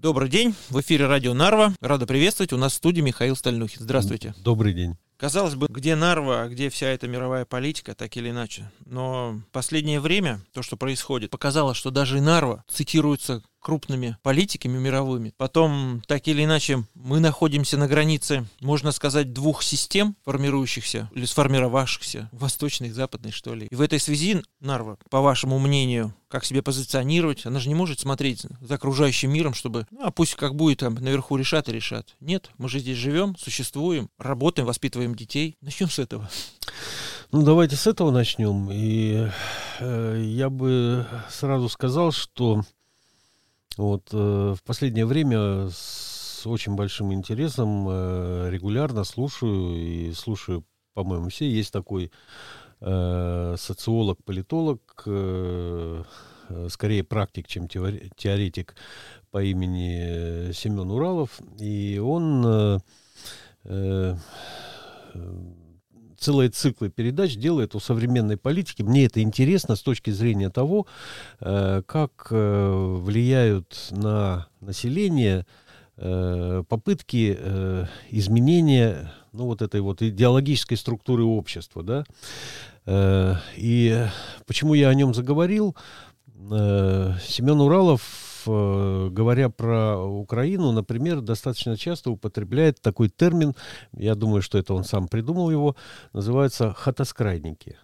Добрый день, в эфире радио Нарва. Рада приветствовать. У нас в студии Михаил Стальнухин. Здравствуйте. Добрый день. Казалось бы, где Нарва, а где вся эта мировая политика, так или иначе. Но последнее время то, что происходит, показало, что даже и Нарва цитируется крупными политиками мировыми. Потом, так или иначе, мы находимся на границе, можно сказать, двух систем, формирующихся или сформировавшихся, восточной и западной, что ли. И в этой связи Нарва, по вашему мнению, как себе позиционировать? Она же не может смотреть за окружающим миром, чтобы, ну, а пусть как будет, там наверху решат и решат. Нет, мы же здесь живем, существуем, работаем, воспитываем детей. Начнем с этого. Ну, давайте с этого начнем. И э, я бы сразу сказал, что вот э, в последнее время с очень большим интересом э, регулярно слушаю и слушаю, по-моему, все. Есть такой э, социолог, политолог, э, э скорее практик, чем теоретик по имени Семен Уралов, и он э, э, целые циклы передач делает о современной политике. Мне это интересно с точки зрения того, э, как э, влияют на население э, попытки изменения ну, вот этой вот идеологической структуры общества. Да? И почему я о нем заговорил? Семен Уралов говоря про Украину, например, достаточно часто употребляет такой термин, я думаю, что это он сам придумал его, называется хатоскрайники.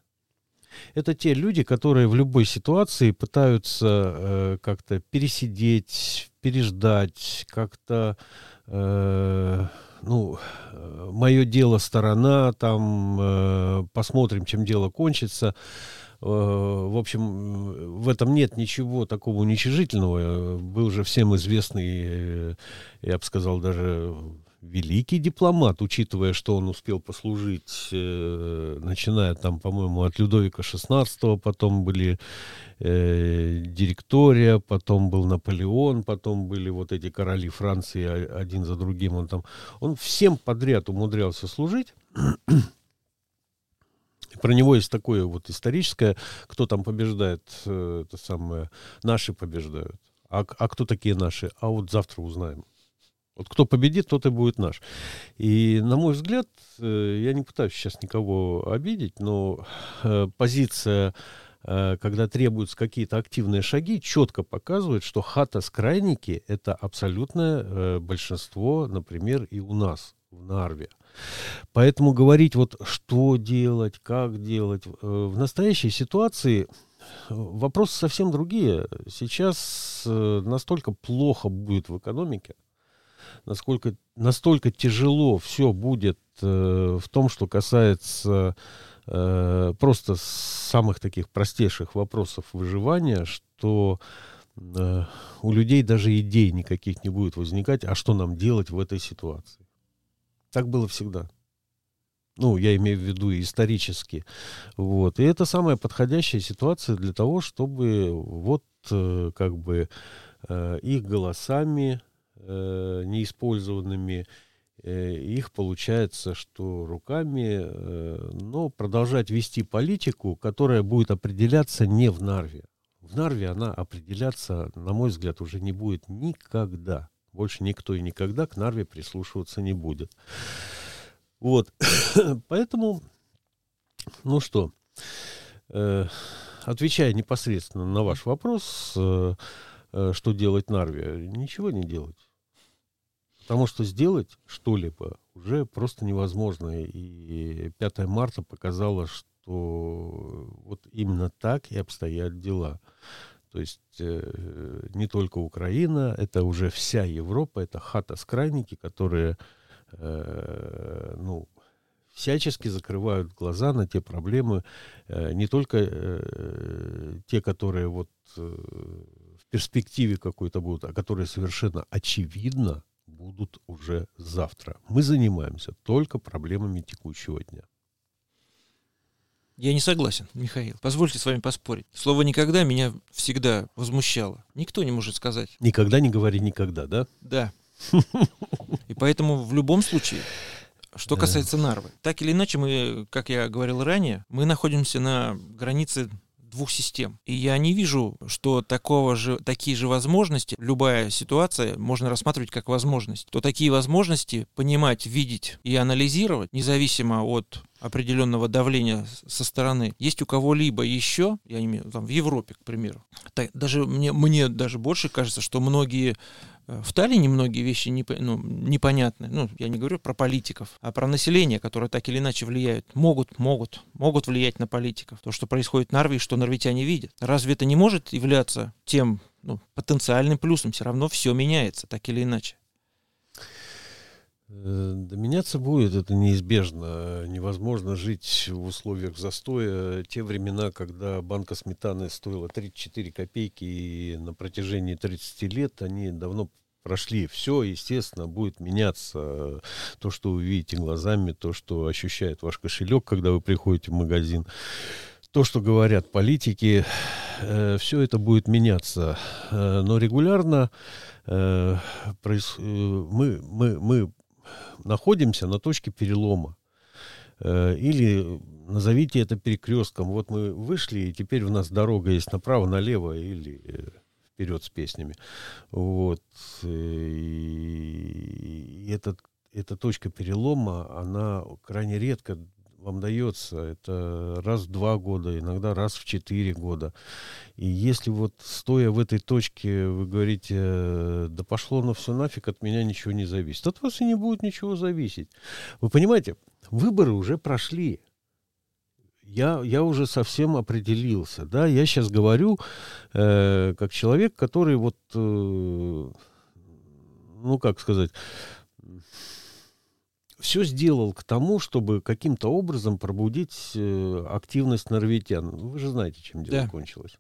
Это те люди, которые в любой ситуации пытаются э, как-то пересидеть, переждать, как-то, э, ну, э, мое дело сторона, там, э, посмотрим, чем дело кончится. Э, в общем, в этом нет ничего такого уничижительного. Был же всем известный, э, я бы сказал, даже великий дипломат, учитывая, что он успел послужить, э, начиная там, по-моему, от Людовика XVI, потом были э, директория, потом был Наполеон, потом были вот эти короли Франции один за другим. Он там, он всем подряд умудрялся служить. Про него есть такое вот историческое, кто там побеждает, э, это самое, наши побеждают. А, а кто такие наши? А вот завтра узнаем. Вот кто победит, тот и будет наш. И, на мой взгляд, э, я не пытаюсь сейчас никого обидеть, но э, позиция, когда требуются какие-то активные шаги, четко показывает, что хата с крайники – это абсолютное большинство, например, и у нас в Нарве. Поэтому говорить вот что делать, как делать, э, в настоящей ситуации э, вопросы совсем другие. Сейчас э, настолько плохо будет в экономике, насколько, настолько тяжело все будет в том, что касается просто самых таких простейших вопросов выживания, что у людей даже идей никаких не будет возникать, а что нам делать в этой ситуации. Так было всегда. Ну, я имею в виду исторически. Вот. И это самая подходящая ситуация для того, чтобы вот э, как бы э, их голосами э, неиспользованными, их получается, что руками, ну, продолжать вести политику, которая будет определяться не в Нарве. В Нарве она определяться, на мой взгляд, уже не будет никогда. Больше никто и никогда к Нарве прислушиваться не будет. Вот. Поэтому, ну что, э, отвечая непосредственно на ваш вопрос, э, э, что делать Нарве, ничего не делать. Потому что сделать что-либо уже просто невозможно. И 5 марта показало, что вот именно так и обстоят дела. То есть э, не только Украина, это уже вся Европа, это хата-скрайники, которые э, ну, всячески закрывают глаза на те проблемы, э, не только э, те, которые вот э, в перспективе какой-то будут, а которые совершенно очевидно будут уже завтра. Мы занимаемся только проблемами текущего дня. Я не согласен, Михаил. Позвольте с вами поспорить. Слово «никогда» меня всегда возмущало. Никто не может сказать. Никогда не говори никогда, да? Да. И поэтому в любом случае, что касается Нарвы, так или иначе мы, как я говорил ранее, мы находимся на границе двух систем. И я не вижу, что такого же, такие же возможности, любая ситуация можно рассматривать как возможность, то такие возможности понимать, видеть и анализировать, независимо от определенного давления со стороны, есть у кого-либо еще, я не имею, там, в Европе, к примеру, так, даже мне, мне даже больше кажется, что многие Э, в Таллине многие вещи не, ну, непонятны. Ну, я не говорю про политиков, а про население, которое так или иначе влияет. Могут, могут, могут влиять на политиков. То, что происходит в Нарвии, что норвитяне видят. Разве это не может являться тем ну, потенциальным плюсом? Все равно все меняется, так или иначе. Э, да меняться будет, это неизбежно. Невозможно жить в условиях застоя. Те времена, когда банка сметаны стоила 34 копейки и на протяжении 30 лет, они давно прошли. Все, естественно, будет меняться. То, что вы видите глазами, то, что ощущает ваш кошелек, когда вы приходите в магазин. То, что говорят политики, э, все это будет меняться. Э, но регулярно э, проис... Э, мы, мы, мы находимся на точке перелома. Э, или назовите это перекрестком. Вот мы вышли, и теперь у нас дорога есть направо, налево или э, вперед с песнями. Вот. Э, и эта, эта точка перелома, она крайне редко вам дается. Это раз в два года, иногда раз в четыре года. И если вот стоя в этой точке вы говорите, да пошло на все нафиг, от меня ничего не зависит. От вас и не будет ничего зависеть. Вы понимаете, выборы уже прошли. Я, я уже совсем определился. Да? Я сейчас говорю э, как человек, который вот, э, ну как сказать, все сделал к тому, чтобы каким-то образом пробудить э, активность норвитян. Вы же знаете, чем дело да. кончилось.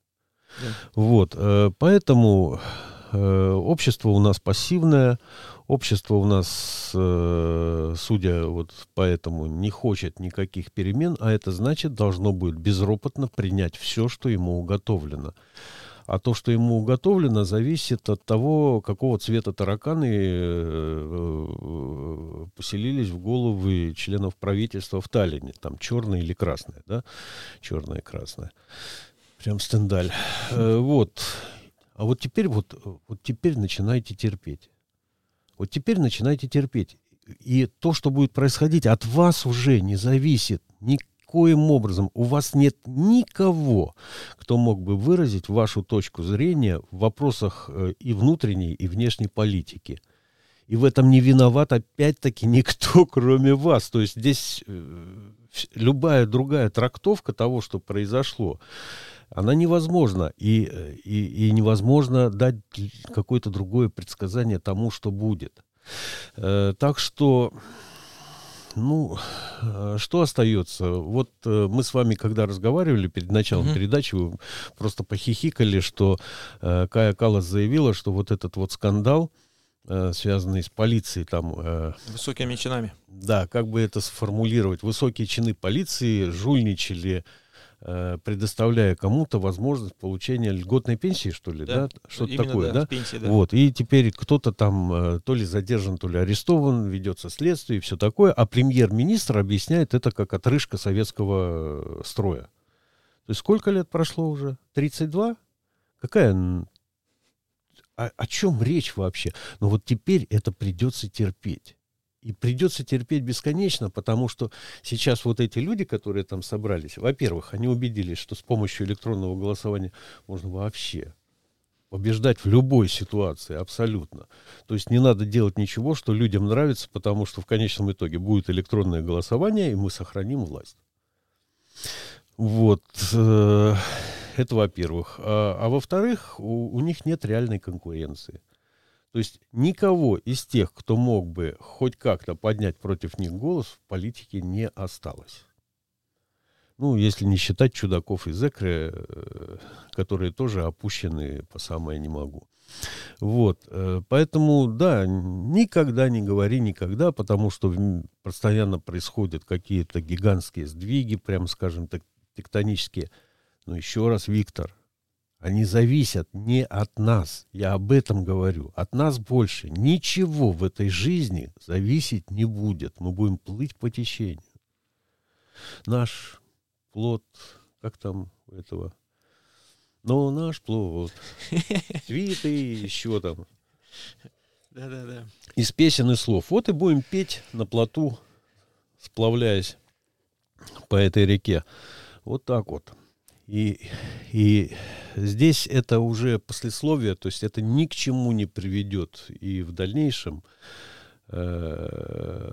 Да. Вот, э, поэтому э, общество у нас пассивное, общество у нас, э, судя вот по этому, не хочет никаких перемен, а это значит, должно будет безропотно принять все, что ему уготовлено. А то, что ему уготовлено, зависит от того, какого цвета тараканы э, э, поселились в головы членов правительства в Таллине. Там черное или красное, да? Черное и красное. Прям стендаль. Э, вот. А вот теперь вот, вот теперь начинайте терпеть. Вот теперь начинайте терпеть. И то, что будет происходить, от вас уже не зависит ни никоим образом у вас нет никого, кто мог бы выразить вашу точку зрения в вопросах э, и внутренней, и внешней политики. И в этом не виноват опять-таки никто, кроме вас. То есть здесь э, любая другая трактовка того, что произошло, она невозможна. И, э, и, и невозможно дать какое-то другое предсказание тому, что будет. Так что ну, э, что остается? Вот э, мы с вами, когда разговаривали перед началом mm-hmm. передачи, вы просто похихикали, что э, Кая Калас заявила, что вот этот вот скандал, э, связанный с полицией, там... Э, Высокими чинами. Да, как бы это сформулировать? Высокие чины полиции жульничали Э, предоставляя кому-то возможность получения льготной пенсии, что ли, да? да? Что-то такое, да? да? Пенсии, да? Вот, и теперь кто-то там э, то ли задержан, то ли арестован, ведется следствие и все такое, а премьер-министр объясняет это как отрыжка советского э, строя. То есть сколько лет прошло уже? 32? Какая о, о чем речь вообще? Но вот теперь это придется терпеть. И придется терпеть бесконечно, потому что сейчас вот эти люди, которые там собрались, во-первых, они убедились, что с помощью электронного голосования можно вообще побеждать в любой ситуации, абсолютно. То есть не надо делать ничего, что людям нравится, потому что в конечном итоге будет электронное голосование, и мы сохраним власть. Вот. Э, это во-первых. А, а во-вторых, у, у них нет реальной конкуренции. То есть никого из тех, кто мог бы хоть как-то поднять против них голос, в политике не осталось. Ну, если не считать чудаков из Экры, э, которые тоже опущены по самое не могу. Вот, э, поэтому, да, никогда не говори никогда, потому что постоянно происходят какие-то гигантские сдвиги, прям скажем так, тектонические. Но еще раз, Виктор, они зависят не от нас. Я об этом говорю. От нас больше ничего в этой жизни зависеть не будет. Мы будем плыть по течению. Наш плод, как там у этого Но наш плод, цветы, еще там. Да-да-да. Из песен и слов. Вот и будем петь на плоту, сплавляясь по этой реке. Вот так вот. И, и здесь это уже послесловие, то есть это ни к чему не приведет и в дальнейшем. Э,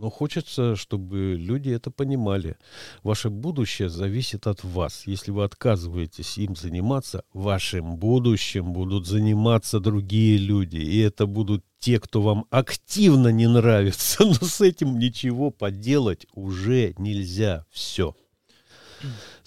но хочется, чтобы люди это понимали. Ваше будущее зависит от вас. Если вы отказываетесь им заниматься, вашим будущим будут заниматься другие люди. И это будут те, кто вам активно не нравится. Но с этим ничего поделать уже нельзя. Все.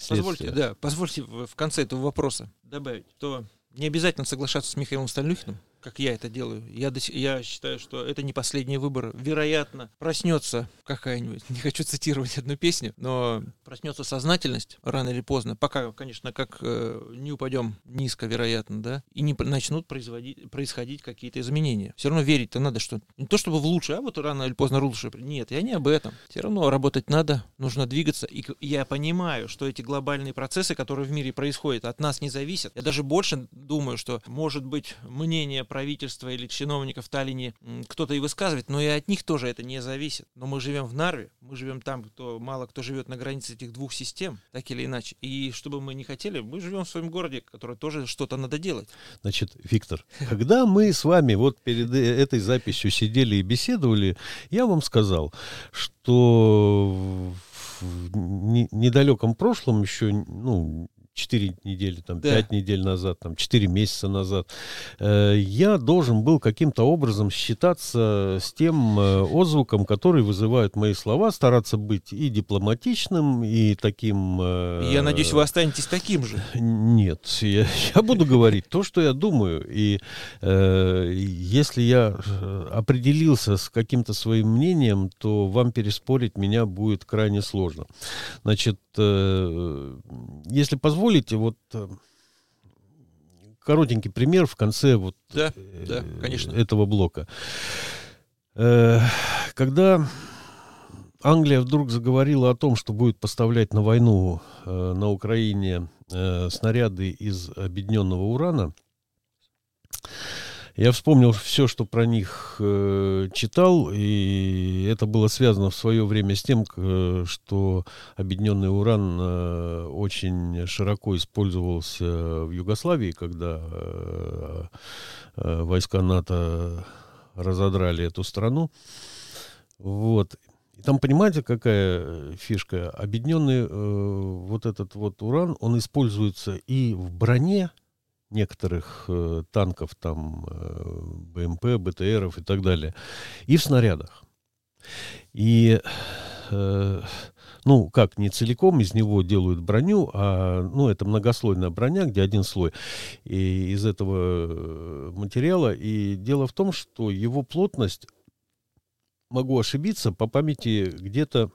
Позвольте, да, позвольте в конце этого вопроса добавить, что не обязательно соглашаться с Михаилом Стальнюхиным, как я это делаю. Я, до, я считаю, что это не последний выбор. Вероятно, проснется какая-нибудь, не хочу цитировать одну песню, но проснется сознательность рано или поздно, пока, конечно, как э, не упадем низко, вероятно, да, и не начнут производить, происходить какие-то изменения. Все равно верить-то надо, что не то чтобы в лучшее, а вот рано или поздно лучше. Нет, я не об этом. Все равно работать надо, нужно двигаться. И я понимаю, что эти глобальные процессы, которые в мире происходят, от нас не зависят. Я даже больше думаю, что, может быть, мнение правительства или чиновников в Таллине кто-то и высказывает, но и от них тоже это не зависит. Но мы живем в Нарве, мы живем там, кто мало кто живет на границе этих двух систем, так или иначе. И чтобы мы не хотели, мы живем в своем городе, который тоже что-то надо делать. Значит, Виктор, когда мы с вами вот перед э, этой записью сидели и беседовали, я вам сказал, что в недалеком прошлом еще, ну, 4 недели, там, да. 5 недель назад, там, 4 месяца назад, э, я должен был каким-то образом считаться с тем э, отзвуком, который вызывают мои слова, стараться быть и дипломатичным, и таким... Э, я надеюсь, вы останетесь таким же. Нет, я, я буду говорить то, что я думаю. И э, если я э, определился с каким-то своим мнением, то вам переспорить меня будет крайне сложно. Значит, э, если позволите, позволите, вот э, коротенький пример в конце вот да, э, да, конечно. этого блока. Э, когда Англия вдруг заговорила о том, что будет поставлять на войну на Украине снаряды из объединенного урана, я вспомнил все, что про них э, читал, и это было связано в свое время с тем, э, что объединенный уран э, очень широко использовался в Югославии, когда э, э, войска НАТО разодрали эту страну. Вот. И там, понимаете, какая фишка? Объединенный э, вот этот вот уран, он используется и в броне, некоторых э, танков, там, э, БМП, БТРов и так далее, и в снарядах. И, э, ну, как, не целиком из него делают броню, а, ну, это многослойная броня, где один слой и из этого э, материала. И дело в том, что его плотность, могу ошибиться, по памяти где-то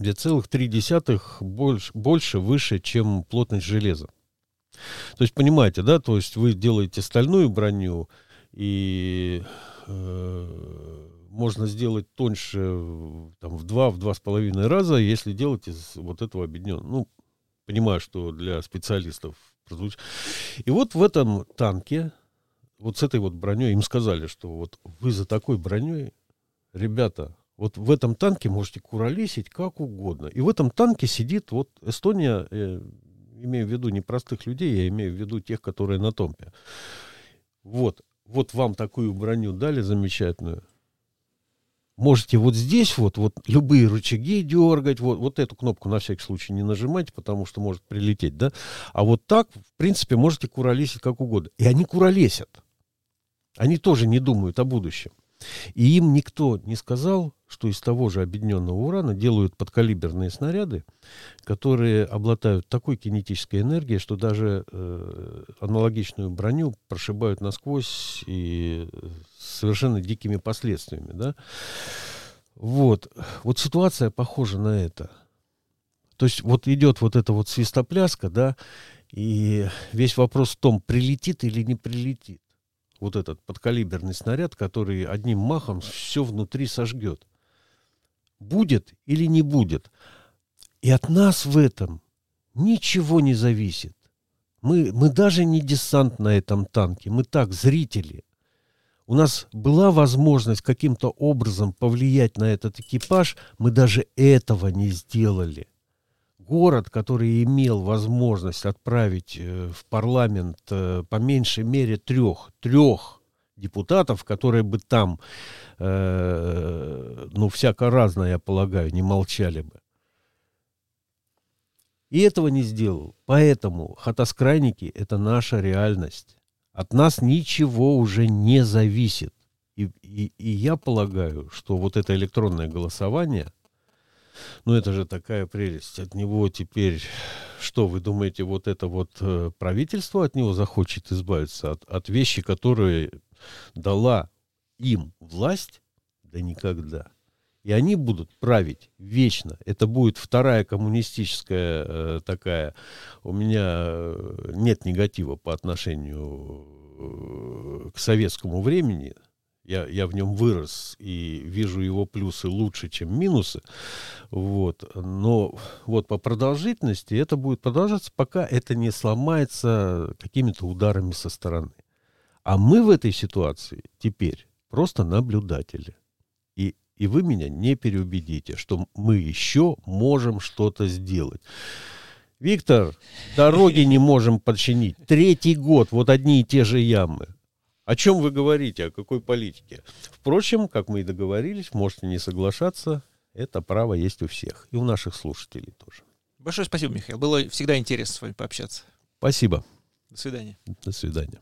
2,3 больше, больше выше, чем плотность железа. То есть, понимаете, да, то есть вы делаете стальную броню, и э, можно сделать тоньше там, в два, в два с половиной раза, если делать из вот этого объединенного. Ну, понимаю, что для специалистов прозвучит. И вот в этом танке, вот с этой вот броней, им сказали, что вот вы за такой броней, ребята, вот в этом танке можете куролесить как угодно. И в этом танке сидит вот Эстония, э, имею в виду не простых людей, я имею в виду тех, которые на томпе. Вот, вот вам такую броню дали замечательную. Можете вот здесь вот, вот любые рычаги дергать, вот, вот эту кнопку на всякий случай не нажимайте, потому что может прилететь, да? А вот так, в принципе, можете куролесить как угодно. И они куролесят. Они тоже не думают о будущем. И им никто не сказал, что из того же объединенного урана делают подкалиберные снаряды, которые обладают такой кинетической энергией, что даже э, аналогичную броню прошибают насквозь и с совершенно дикими последствиями. Да? Вот. вот ситуация похожа на это. То есть вот идет вот эта вот свистопляска, да, и весь вопрос в том, прилетит или не прилетит вот этот подкалиберный снаряд, который одним махом все внутри сожгет. Будет или не будет. И от нас в этом ничего не зависит. Мы, мы даже не десант на этом танке, мы так, зрители. У нас была возможность каким-то образом повлиять на этот экипаж, мы даже этого не сделали. Город, который имел возможность отправить э, в парламент э, по меньшей мере трех, трех депутатов, которые бы там, э, ну, всяко разное, я полагаю, не молчали бы. И этого не сделал. Поэтому хатоскрайники – это наша реальность. От нас ничего уже не зависит. И, и, и я полагаю, что вот это электронное голосование, ну это же такая прелесть. От него теперь, что вы думаете, вот это вот э, правительство от него захочет избавиться от, от вещи, которые дала им власть? Да никогда и они будут править вечно. Это будет вторая коммунистическая э, такая. У меня э, нет негатива по отношению э, к советскому времени. Я, я в нем вырос и вижу его плюсы лучше, чем минусы. Вот. Но вот по продолжительности это будет продолжаться, пока это не сломается какими-то ударами со стороны. А мы в этой ситуации теперь просто наблюдатели. И и вы меня не переубедите, что мы еще можем что-то сделать. Виктор, дороги не можем подчинить. Третий год, вот одни и те же ямы. О чем вы говорите, о какой политике? Впрочем, как мы и договорились, можете не соглашаться, это право есть у всех, и у наших слушателей тоже. Большое спасибо, Михаил. Было всегда интересно с вами пообщаться. Спасибо. До свидания. До свидания.